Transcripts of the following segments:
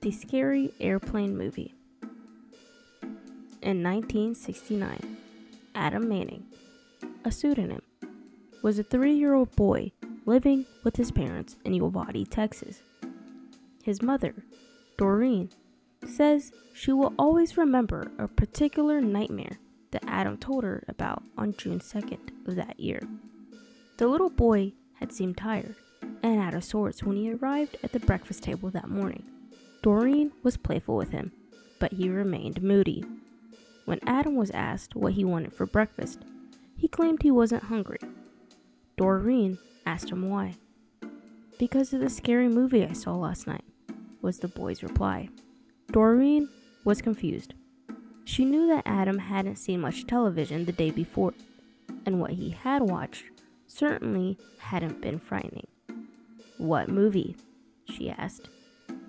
The Scary Airplane Movie. In 1969, Adam Manning, a pseudonym, was a three year old boy living with his parents in Uvalde, Texas. His mother, Doreen, says she will always remember a particular nightmare that Adam told her about on June 2nd of that year. The little boy had seemed tired and out of sorts when he arrived at the breakfast table that morning. Doreen was playful with him, but he remained moody. When Adam was asked what he wanted for breakfast, he claimed he wasn't hungry. Doreen asked him why. Because of the scary movie I saw last night, was the boy's reply. Doreen was confused. She knew that Adam hadn't seen much television the day before, and what he had watched certainly hadn't been frightening. What movie? she asked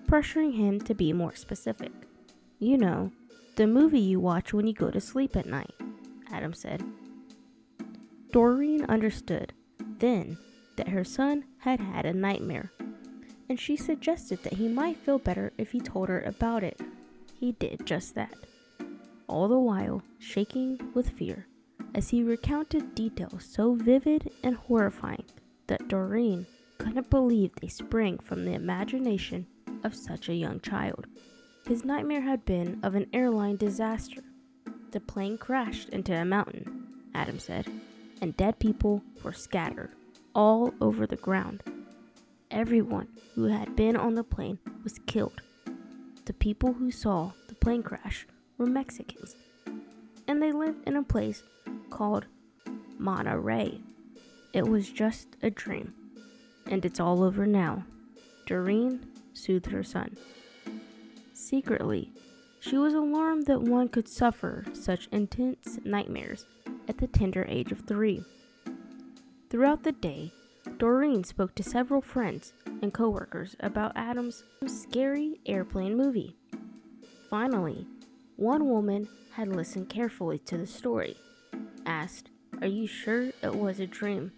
pressuring him to be more specific. You know, the movie you watch when you go to sleep at night, Adam said. Doreen understood then that her son had had a nightmare, and she suggested that he might feel better if he told her about it. He did just that, all the while shaking with fear as he recounted details so vivid and horrifying that Doreen couldn't believe they sprang from the imagination of such a young child. His nightmare had been of an airline disaster. The plane crashed into a mountain, Adam said, and dead people were scattered all over the ground. Everyone who had been on the plane was killed. The people who saw the plane crash were Mexicans, and they lived in a place called Monterrey. It was just a dream, and it's all over now. Doreen soothed her son. Secretly, she was alarmed that one could suffer such intense nightmares at the tender age of three. Throughout the day, Doreen spoke to several friends and coworkers about Adam's scary airplane movie. Finally, one woman had listened carefully to the story, asked, Are you sure it was a dream?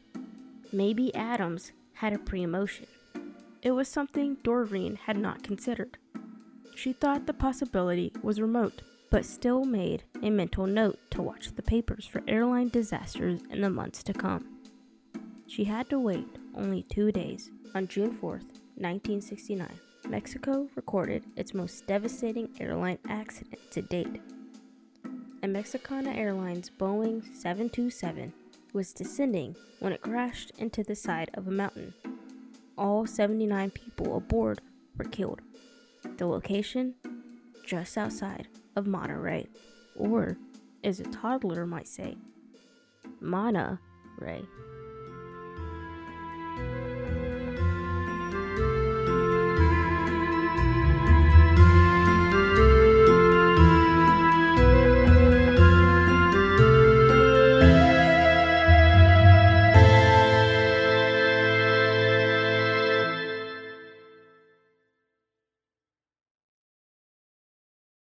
Maybe Adams had a pre emotion. It was something Doreen had not considered. She thought the possibility was remote, but still made a mental note to watch the papers for airline disasters in the months to come. She had to wait only two days. On June 4th, 1969, Mexico recorded its most devastating airline accident to date. A Mexicana Airlines Boeing 727 was descending when it crashed into the side of a mountain all 79 people aboard were killed. The location? Just outside of Monterrey, or as a toddler might say, Mana Ray.